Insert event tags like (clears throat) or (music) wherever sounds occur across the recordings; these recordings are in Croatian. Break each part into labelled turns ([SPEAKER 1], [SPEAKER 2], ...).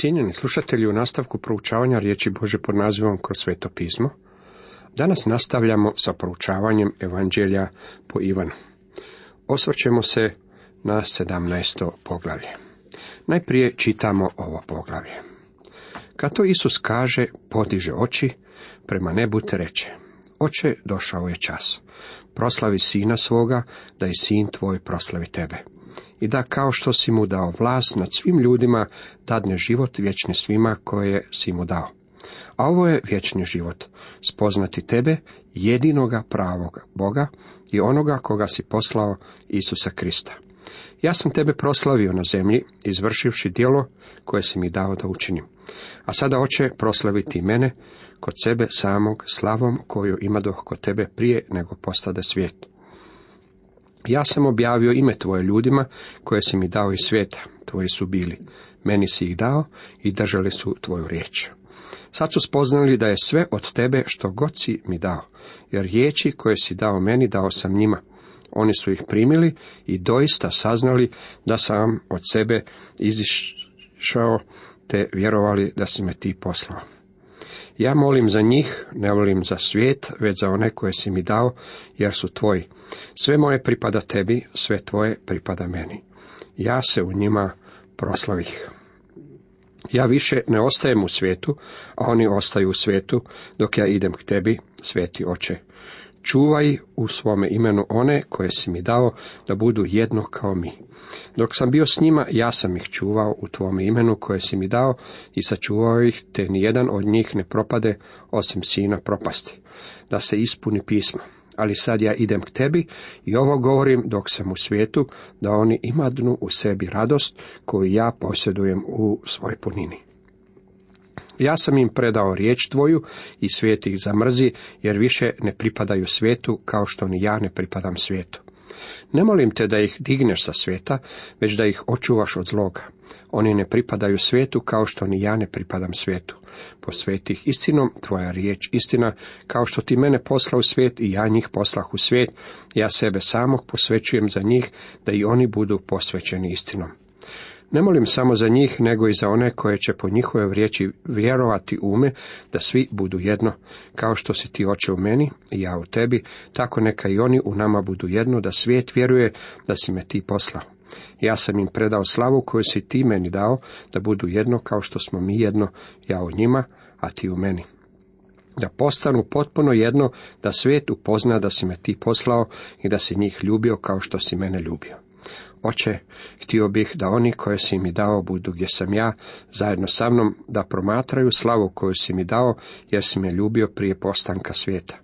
[SPEAKER 1] Cijenjeni slušatelji, u nastavku proučavanja riječi Bože pod nazivom kroz sveto pismo, danas nastavljamo sa proučavanjem Evanđelja po Ivanu. Osvrćemo se na 17. poglavlje. Najprije čitamo ovo poglavlje. Kad to Isus kaže, podiže oči, prema nebu te reče, Oče, došao je čas. Proslavi sina svoga, da i sin tvoj proslavi tebe i da kao što si mu dao vlast nad svim ljudima, dadne život vječni svima koje si mu dao. A ovo je vječni život, spoznati tebe, jedinoga pravog Boga i onoga koga si poslao Isusa Krista. Ja sam tebe proslavio na zemlji, izvršivši djelo koje si mi dao da učinim. A sada oče proslaviti mene kod sebe samog slavom koju ima kod tebe prije nego postade svijet. Ja sam objavio ime tvoje ljudima koje si mi dao iz svijeta, tvoji su bili. Meni si ih dao i držali su tvoju riječ. Sad su spoznali da je sve od tebe što god si mi dao, jer riječi koje si dao meni dao sam njima. Oni su ih primili i doista saznali da sam od sebe izišao te vjerovali da si me ti poslao. Ja molim za njih, ne volim za svijet, već za one koje si mi dao, jer su tvoji. Sve moje pripada tebi, sve tvoje pripada meni. Ja se u njima proslavih. Ja više ne ostajem u svijetu, a oni ostaju u svijetu, dok ja idem k tebi, sveti oče. Čuvaj u svome imenu one koje si mi dao da budu jedno kao mi. Dok sam bio s njima, ja sam ih čuvao u tvome imenu koje si mi dao i sačuvao ih, te nijedan od njih ne propade osim sina propasti, da se ispuni pismo. Ali sad ja idem k tebi i ovo govorim dok sam u svijetu, da oni imadnu u sebi radost koju ja posjedujem u svoj punini. Ja sam im predao riječ tvoju i svijet ih zamrzi, jer više ne pripadaju svijetu kao što ni ja ne pripadam svijetu. Ne molim te da ih digneš sa svijeta, već da ih očuvaš od zloga. Oni ne pripadaju svijetu kao što ni ja ne pripadam svijetu. Posveti ih istinom, tvoja riječ istina, kao što ti mene posla u svijet i ja njih poslah u svijet, ja sebe samog posvećujem za njih, da i oni budu posvećeni istinom. Ne molim samo za njih, nego i za one koje će po njihove riječi vjerovati ume, da svi budu jedno, kao što si ti oče u meni i ja u tebi, tako neka i oni u nama budu jedno, da svijet vjeruje da si me ti poslao. Ja sam im predao slavu koju si ti meni dao, da budu jedno kao što smo mi jedno, ja u njima, a ti u meni. Da postanu potpuno jedno, da svijet upozna da si me ti poslao i da si njih ljubio kao što si mene ljubio. Oče, htio bih da oni koje si mi dao budu gdje sam ja, zajedno sa mnom, da promatraju slavu koju si mi dao, jer si me ljubio prije postanka svijeta.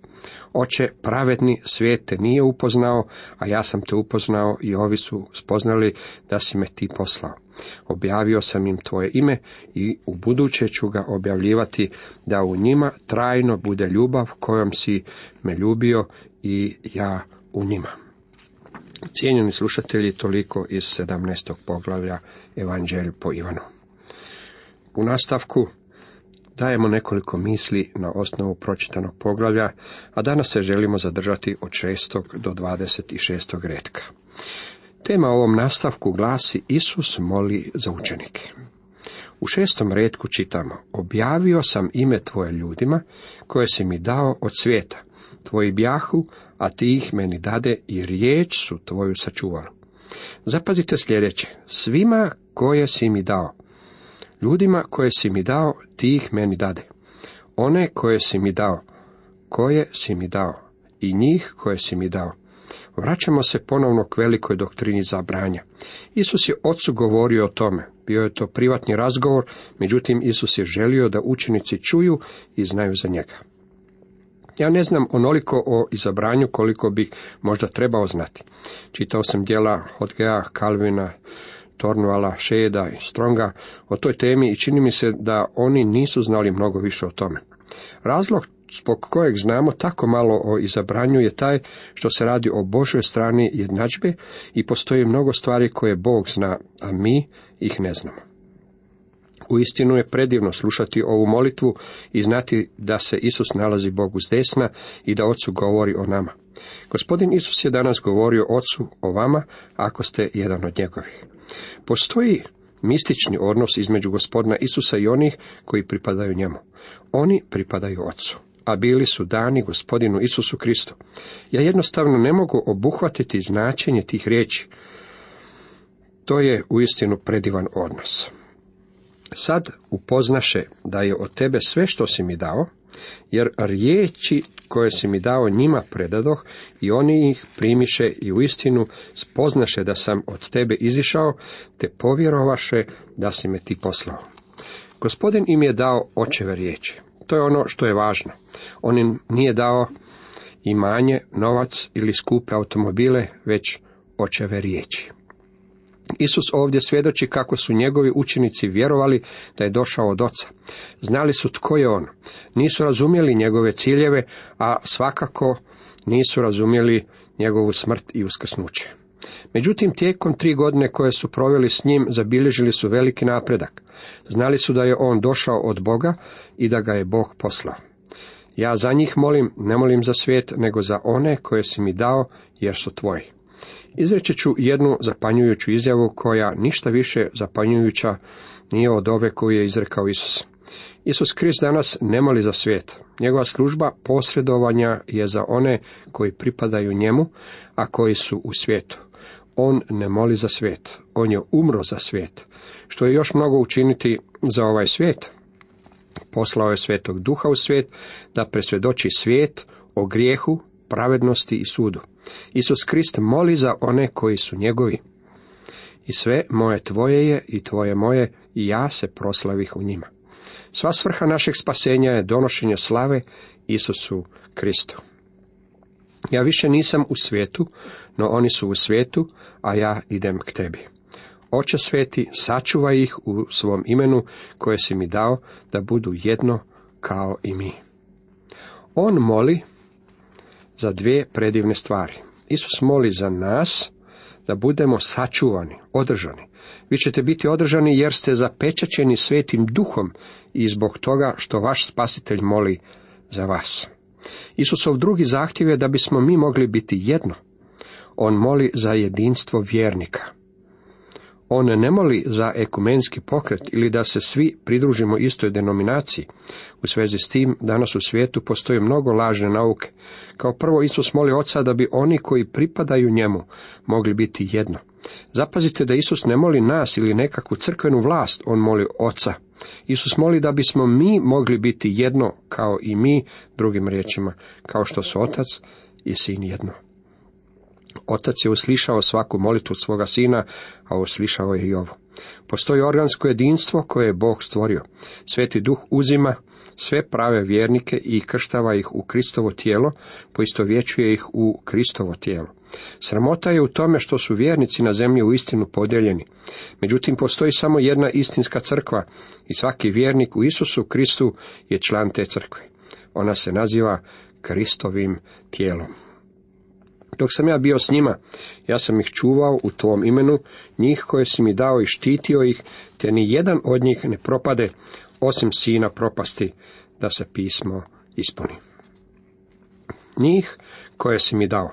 [SPEAKER 1] Oče, pravedni svijet te nije upoznao, a ja sam te upoznao i ovi su spoznali da si me ti poslao. Objavio sam im tvoje ime i u buduće ću ga objavljivati da u njima trajno bude ljubav kojom si me ljubio i ja u njima. Cijenjeni slušatelji, toliko iz 17. poglavlja Evanđelj po Ivanu. U nastavku dajemo nekoliko misli na osnovu pročitanog poglavlja, a danas se želimo zadržati od 6. do 26. redka. Tema ovom nastavku glasi Isus moli za učenike. U šestom redku čitamo, objavio sam ime tvoje ljudima, koje si mi dao od svijeta, tvoji bjahu, a ti ih meni dade i riječ su tvoju sačuvali. Zapazite sljedeće, svima koje si mi dao, ljudima koje si mi dao, ti ih meni dade. One koje si mi dao, koje si mi dao, i njih koje si mi dao. Vraćamo se ponovno k velikoj doktrini zabranja. Isus je ocu govorio o tome. Bio je to privatni razgovor, međutim Isus je želio da učenici čuju i znaju za njega. Ja ne znam onoliko o izabranju koliko bih možda trebao znati. Čitao sam dijela Hotgea, Kalvina, Tornuala, Šeda i Stronga o toj temi i čini mi se da oni nisu znali mnogo više o tome. Razlog zbog kojeg znamo tako malo o izabranju je taj što se radi o Božoj strani jednadžbe i postoji mnogo stvari koje Bog zna, a mi ih ne znamo. Uistinu je predivno slušati ovu molitvu i znati da se Isus nalazi Bogu s desna i da Ocu govori o nama. Gospodin Isus je danas govorio Ocu o vama ako ste jedan od njegovih. Postoji mistični odnos između gospodina Isusa i onih koji pripadaju njemu. Oni pripadaju Otcu, a bili su dani gospodinu Isusu Kristu. Ja jednostavno ne mogu obuhvatiti značenje tih riječi. To je uistinu predivan odnos. Sad upoznaše da je od tebe sve što si mi dao, jer riječi koje si mi dao njima predadoh i oni ih primiše i u istinu spoznaše da sam od tebe izišao, te povjerovaše da si me ti poslao. Gospodin im je dao očeve riječi. To je ono što je važno. On im nije dao imanje, novac ili skupe automobile, već očeve riječi. Isus ovdje svjedoči kako su njegovi učenici vjerovali da je došao od oca. Znali su tko je on. Nisu razumjeli njegove ciljeve, a svakako nisu razumjeli njegovu smrt i uskrsnuće. Međutim, tijekom tri godine koje su proveli s njim, zabilježili su veliki napredak. Znali su da je on došao od Boga i da ga je Bog poslao. Ja za njih molim, ne molim za svijet, nego za one koje si mi dao, jer su tvoji. Izreći ću jednu zapanjujuću izjavu koja ništa više zapanjujuća nije od ove koju je izrekao Isus. Isus Krist danas ne moli za svijet. Njegova služba posredovanja je za one koji pripadaju njemu, a koji su u svijetu. On ne moli za svijet, on je umro za svijet. Što je još mnogo učiniti za ovaj svijet? Poslao je svetog duha u svijet da presvjedoči svijet o grijehu, pravednosti i sudu. Isus Krist moli za one koji su njegovi. I sve moje tvoje je i tvoje moje i ja se proslavih u njima. Sva svrha našeg spasenja je donošenje slave Isusu Kristu. Ja više nisam u svijetu, no oni su u svijetu, a ja idem k tebi. Oče sveti, sačuvaj ih u svom imenu koje si mi dao da budu jedno kao i mi. On moli za dvije predivne stvari. Isus moli za nas da budemo sačuvani, održani. Vi ćete biti održani jer ste zapečaćeni svetim duhom i zbog toga što vaš spasitelj moli za vas. Isusov drugi zahtjev je da bismo mi mogli biti jedno. On moli za jedinstvo vjernika. On ne moli za ekumenski pokret ili da se svi pridružimo istoj denominaciji. U svezi s tim, danas u svijetu postoji mnogo lažne nauke. Kao prvo, Isus moli Oca da bi oni koji pripadaju njemu mogli biti jedno. Zapazite da Isus ne moli nas ili nekakvu crkvenu vlast, on moli Oca. Isus moli da bismo mi mogli biti jedno kao i mi, drugim riječima, kao što su Otac i Sin jedno. Otac je uslišao svaku molitvu svoga sina, a uslišao je i ovo. Postoji organsko jedinstvo koje je Bog stvorio. Sveti duh uzima sve prave vjernike i krštava ih u Kristovo tijelo, poistovjećuje ih u Kristovo tijelo. Sramota je u tome što su vjernici na zemlji u istinu podijeljeni. Međutim, postoji samo jedna istinska crkva i svaki vjernik u Isusu Kristu je član te crkve. Ona se naziva Kristovim tijelom. Dok sam ja bio s njima, ja sam ih čuvao u tvom imenu, njih koje si mi dao i štitio ih, te ni jedan od njih ne propade, osim sina propasti, da se pismo ispuni. Njih koje si mi dao.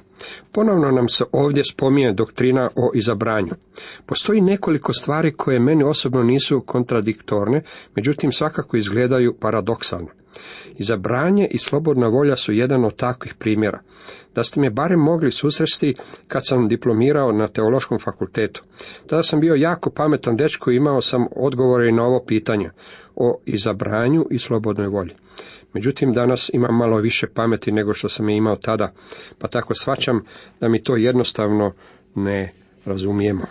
[SPEAKER 1] Ponovno nam se ovdje spominje doktrina o izabranju. Postoji nekoliko stvari koje meni osobno nisu kontradiktorne, međutim svakako izgledaju paradoksalno. Izabranje i slobodna volja su jedan od takvih primjera. Da ste me barem mogli susresti kad sam diplomirao na teološkom fakultetu. Tada sam bio jako pametan dečko i imao sam odgovore na ovo pitanje o izabranju i slobodnoj volji. Međutim, danas imam malo više pameti nego što sam je imao tada, pa tako svačam da mi to jednostavno ne razumijemo.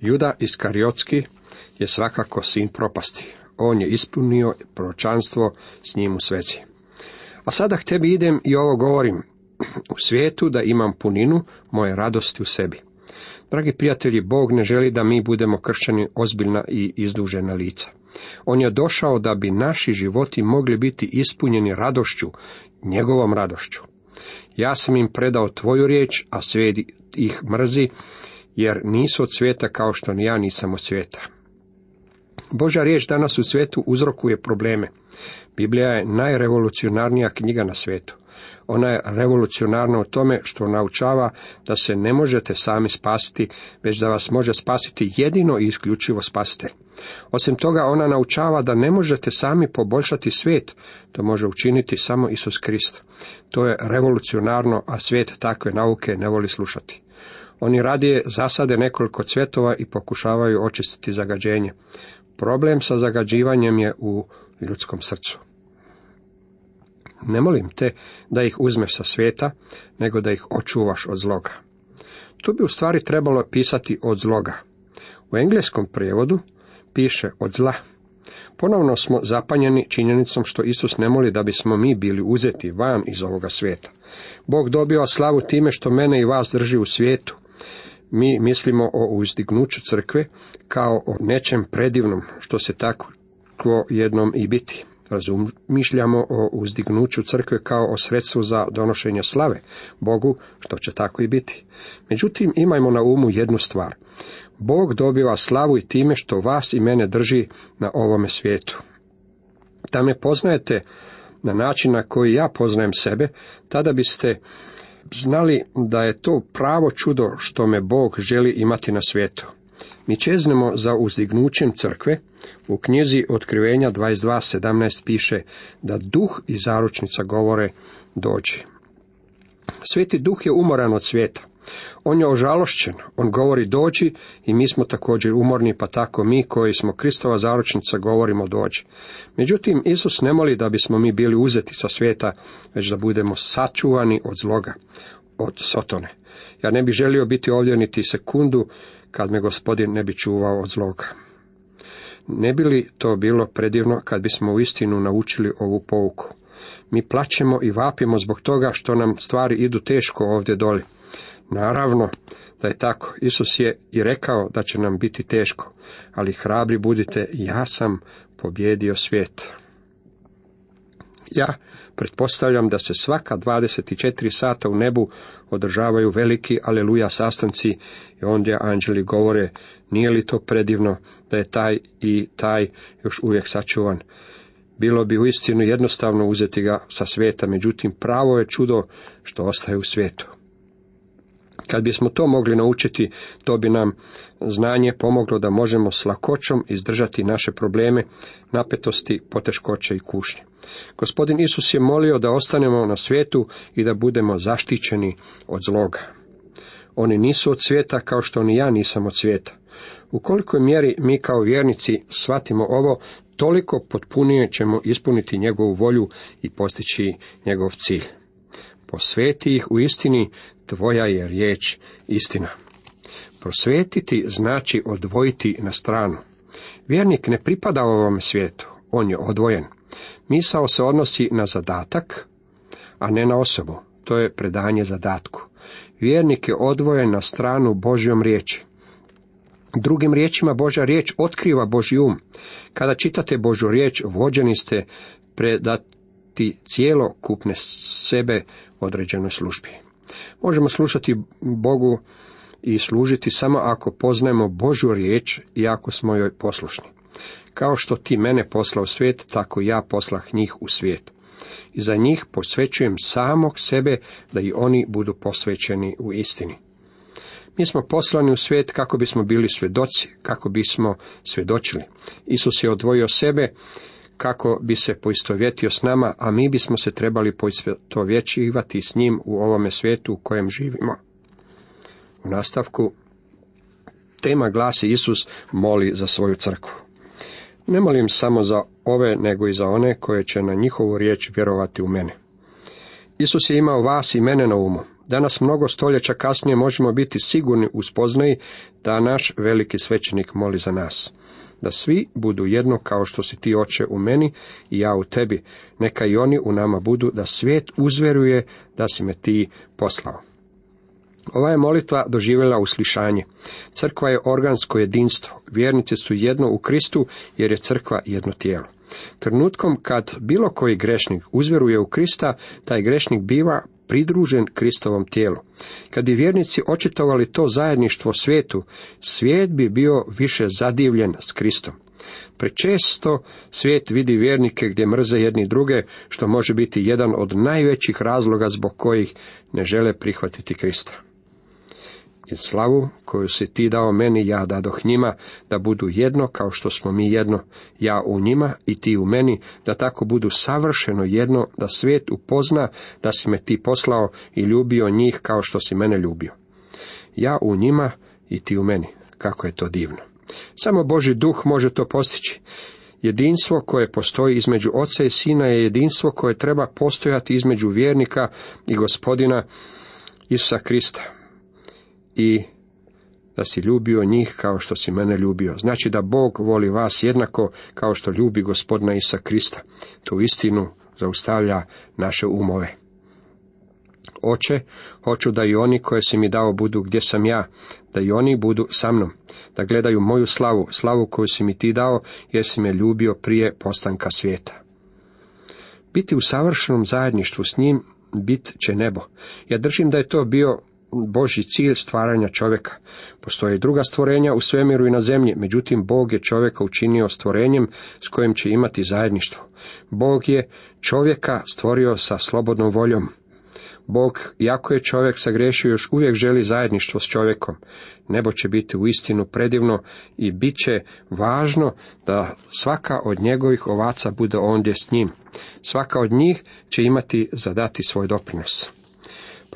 [SPEAKER 1] Juda Iskariotski je svakako sin propasti. On je ispunio proročanstvo s njim u sveci. A sada k tebi idem i ovo govorim, (clears throat) u svijetu da imam puninu moje radosti u sebi. Dragi prijatelji, Bog ne želi da mi budemo kršćani ozbiljna i izdužena lica. On je došao da bi naši životi mogli biti ispunjeni radošću, njegovom radošću. Ja sam im predao tvoju riječ, a svijet ih mrzi, jer nisu od svijeta kao što ni ja nisam od svijeta. Božja riječ danas u svijetu uzrokuje probleme. Biblija je najrevolucionarnija knjiga na svijetu. Ona je revolucionarna u tome što naučava da se ne možete sami spasiti, već da vas može spasiti jedino i isključivo spasitelj. Osim toga, ona naučava da ne možete sami poboljšati svijet, to može učiniti samo Isus Krist. To je revolucionarno, a svijet takve nauke ne voli slušati. Oni radije zasade nekoliko cvjetova i pokušavaju očistiti zagađenje. Problem sa zagađivanjem je u ljudskom srcu. Ne molim te da ih uzmeš sa svijeta, nego da ih očuvaš od zloga. Tu bi u stvari trebalo pisati od zloga. U engleskom prijevodu piše od zla. Ponovno smo zapanjeni činjenicom što Isus ne moli da bismo mi bili uzeti van iz ovoga svijeta. Bog dobiva slavu time što mene i vas drži u svijetu. Mi mislimo o uzdignuću crkve kao o nečem predivnom, što se tako jednom i biti. Razmišljamo o uzdignuću crkve kao o sredstvu za donošenje slave Bogu, što će tako i biti. Međutim, imajmo na umu jednu stvar. Bog dobiva slavu i time što vas i mene drži na ovome svijetu. Da me poznajete na način na koji ja poznajem sebe, tada biste znali da je to pravo čudo što me Bog želi imati na svijetu. Mi čeznemo za uzdignućem crkve, u knjizi Otkrivenja 22.17 piše da duh i zaručnica govore dođi. Sveti duh je umoran od svijeta. On je ožalošćen, on govori dođi i mi smo također umorni, pa tako mi koji smo Kristova zaručnica govorimo dođi. Međutim, Isus ne moli da bismo mi bili uzeti sa svijeta, već da budemo sačuvani od zloga, od sotone. Ja ne bih želio biti ovdje niti sekundu kad me gospodin ne bi čuvao od zloga. Ne bi li to bilo predivno kad bismo u istinu naučili ovu pouku? Mi plaćemo i vapimo zbog toga što nam stvari idu teško ovdje doli. Naravno da je tako. Isus je i rekao da će nam biti teško, ali hrabri budite, ja sam pobjedio svijet. Ja pretpostavljam da se svaka 24 sata u nebu održavaju veliki aleluja sastanci i ondje anđeli govore, nije li to predivno da je taj i taj još uvijek sačuvan. Bilo bi uistinu jednostavno uzeti ga sa svijeta, međutim pravo je čudo što ostaje u svijetu. Kad bismo to mogli naučiti, to bi nam znanje pomoglo da možemo s lakoćom izdržati naše probleme, napetosti, poteškoće i kušnje. Gospodin Isus je molio da ostanemo na svijetu i da budemo zaštićeni od zloga. Oni nisu od svijeta kao što ni ja nisam od svijeta. U kolikoj mjeri mi kao vjernici shvatimo ovo, toliko potpunije ćemo ispuniti njegovu volju i postići njegov cilj. Posveti ih u istini, tvoja je riječ istina. Prosvetiti znači odvojiti na stranu. Vjernik ne pripada ovom svijetu, on je odvojen. Misao se odnosi na zadatak, a ne na osobu. To je predanje zadatku. Vjernik je odvojen na stranu Božjom riječi. Drugim riječima Božja riječ otkriva Božji um. Kada čitate Božju riječ, vođeni ste predati cijelo kupne sebe određenoj službi. Možemo slušati Bogu i služiti samo ako poznajemo Božju riječ i ako smo joj poslušni. Kao što ti mene posla u svijet, tako ja poslah njih u svijet. I za njih posvećujem samog sebe da i oni budu posvećeni u istini. Mi smo poslani u svijet kako bismo bili svjedoci, kako bismo svjedočili. Isus je odvojio sebe kako bi se poistovjetio s nama, a mi bismo se trebali poistovjećivati s njim u ovome svijetu u kojem živimo. U nastavku tema glasi Isus moli za svoju crkvu. Ne molim samo za ove, nego i za one koje će na njihovu riječ vjerovati u mene. Isus je imao vas i mene na umu. Danas mnogo stoljeća kasnije možemo biti sigurni u da naš veliki svećenik moli za nas da svi budu jedno kao što si ti oče u meni i ja u tebi, neka i oni u nama budu, da svijet uzveruje da si me ti poslao. Ova je molitva doživjela uslišanje. Crkva je organsko jedinstvo, vjernici su jedno u Kristu jer je crkva jedno tijelo. Trenutkom kad bilo koji grešnik uzveruje u Krista, taj grešnik biva pridružen Kristovom tijelu. Kad bi vjernici očitovali to zajedništvo svijetu, svijet bi bio više zadivljen s Kristom. Prečesto svijet vidi vjernike gdje mrze jedni druge, što može biti jedan od najvećih razloga zbog kojih ne žele prihvatiti Krista. I slavu koju si ti dao meni, ja dadoh njima, da budu jedno kao što smo mi jedno, ja u njima i ti u meni, da tako budu savršeno jedno, da svijet upozna da si me ti poslao i ljubio njih kao što si mene ljubio. Ja u njima i ti u meni. Kako je to divno. Samo Boži duh može to postići. Jedinstvo koje postoji između oca i sina je jedinstvo koje treba postojati između vjernika i gospodina Isusa Krista. I da si ljubio njih kao što si mene ljubio. Znači da Bog voli vas jednako kao što ljubi gospodina Isa Krista. Tu istinu zaustavlja naše umove. Oče, hoću da i oni koje si mi dao budu gdje sam ja, da i oni budu sa mnom, da gledaju moju slavu, slavu koju si mi ti dao, jer si me ljubio prije postanka svijeta. Biti u savršenom zajedništvu s njim bit će nebo. Ja držim da je to bio Boži cilj stvaranja čovjeka. Postoje druga stvorenja u svemiru i na zemlji, međutim Bog je čovjeka učinio stvorenjem s kojim će imati zajedništvo. Bog je čovjeka stvorio sa slobodnom voljom. Bog, iako je čovjek sagrešio, još uvijek želi zajedništvo s čovjekom. Nebo će biti u istinu predivno i bit će važno da svaka od njegovih ovaca bude ondje s njim. Svaka od njih će imati zadati svoj doprinos.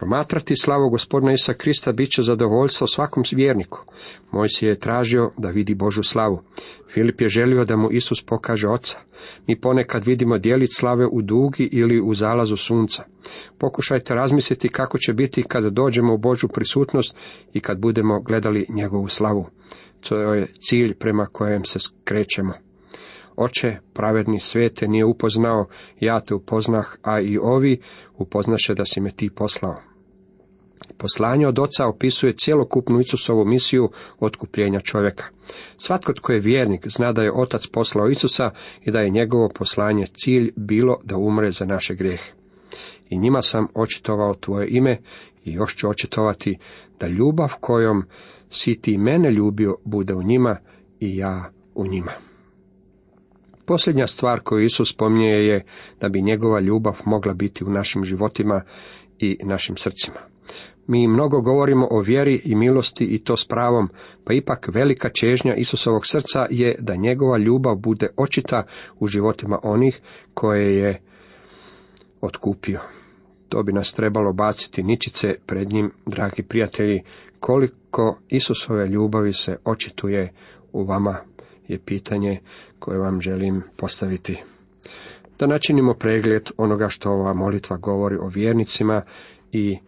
[SPEAKER 1] Promatrati slavu gospodina Isa Krista bit će zadovoljstvo svakom vjerniku. Moj si je tražio da vidi Božu slavu. Filip je želio da mu Isus pokaže oca. Mi ponekad vidimo dijelit slave u dugi ili u zalazu sunca. Pokušajte razmisliti kako će biti kad dođemo u Božu prisutnost i kad budemo gledali njegovu slavu. To je cilj prema kojem se skrećemo. Oče, pravedni svete nije upoznao, ja te upoznah, a i ovi upoznaše da si me ti poslao. Poslanje od oca opisuje cjelokupnu Isusovu misiju otkupljenja čovjeka. Svatko tko je vjernik zna da je otac poslao Isusa i da je njegovo poslanje cilj bilo da umre za naše grijehe. I njima sam očitovao tvoje ime i još ću očitovati da ljubav kojom si ti mene ljubio bude u njima i ja u njima. Posljednja stvar koju Isus spominje je da bi njegova ljubav mogla biti u našim životima i našim srcima. Mi mnogo govorimo o vjeri i milosti i to s pravom, pa ipak velika čežnja Isusovog srca je da njegova ljubav bude očita u životima onih koje je otkupio. To bi nas trebalo baciti ničice pred njim, dragi prijatelji, koliko Isusove ljubavi se očituje u vama, je pitanje koje vam želim postaviti. Da načinimo pregled onoga što ova molitva govori o vjernicima i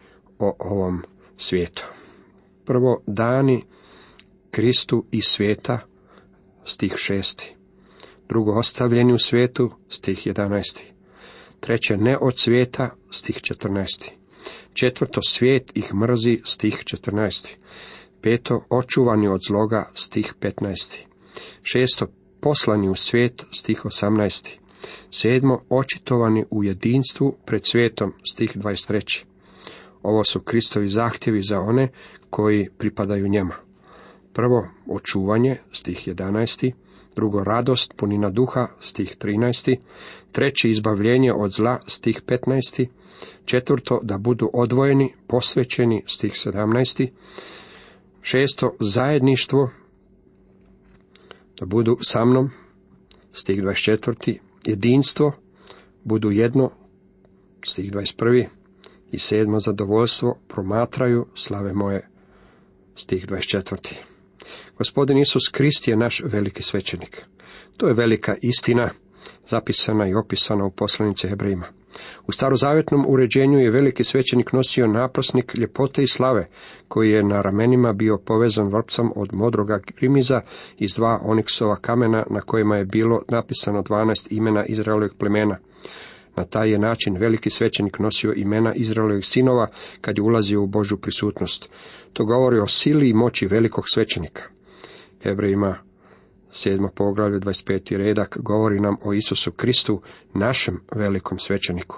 [SPEAKER 1] o ovom svijetu. Prvo, dani Kristu i svijeta, stih šesti. Drugo, ostavljeni u svijetu, stih 11. Treće, ne od svijeta, stih 14. Četvrto, svijet ih mrzi, stih 14. Peto, očuvani od zloga, stih 15. Šesto, poslani u svijet, stih 18. Sedmo, očitovani u jedinstvu pred svijetom, stih 23. Ovo su Kristovi zahtjevi za one koji pripadaju njema. Prvo, očuvanje, stih 11. Drugo, radost, punina duha, stih 13. Treći, izbavljenje od zla, stih 15. Četvrto, da budu odvojeni, posvećeni, stih 17. Šesto, zajedništvo, da budu sa mnom, stih 24. Jedinstvo, budu jedno, stih 21 i sedmo zadovoljstvo promatraju slave moje. Stih 24. Gospodin Isus Krist je naš veliki svećenik. To je velika istina, zapisana i opisana u poslanice Hebrejima. U starozavjetnom uređenju je veliki svećenik nosio naprasnik ljepote i slave, koji je na ramenima bio povezan vrpcom od modroga grimiza iz dva oniksova kamena na kojima je bilo napisano 12 imena Izraelovih plemena. Na taj je način veliki svećenik nosio imena Izraelovih sinova kad je ulazio u Božu prisutnost. To govori o sili i moći velikog svećenika. Hebrejima 7. poglavlje 25. redak govori nam o Isusu Kristu, našem velikom svećeniku.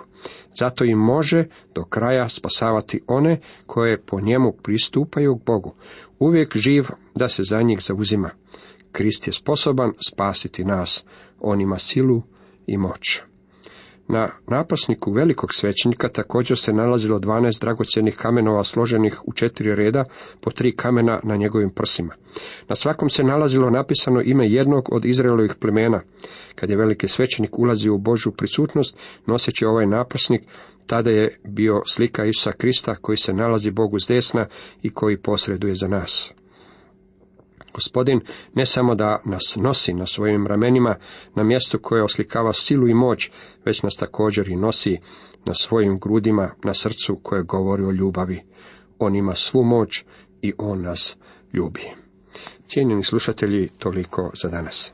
[SPEAKER 1] Zato i može do kraja spasavati one koje po njemu pristupaju k Bogu. Uvijek živ da se za njih zauzima. Krist je sposoban spasiti nas, on ima silu i moć. Na napasniku velikog svećenika također se nalazilo 12 dragocjenih kamenova složenih u četiri reda po tri kamena na njegovim prsima. Na svakom se nalazilo napisano ime jednog od Izraelovih plemena. Kad je veliki svećenik ulazio u Božju prisutnost, noseći ovaj napasnik, tada je bio slika Isusa Krista koji se nalazi Bogu s desna i koji posreduje za nas. Gospodin ne samo da nas nosi na svojim ramenima na mjestu koje oslikava silu i moć, već nas također i nosi na svojim grudima, na srcu koje govori o ljubavi. On ima svu moć i on nas ljubi. Cijenjeni slušatelji, toliko za danas.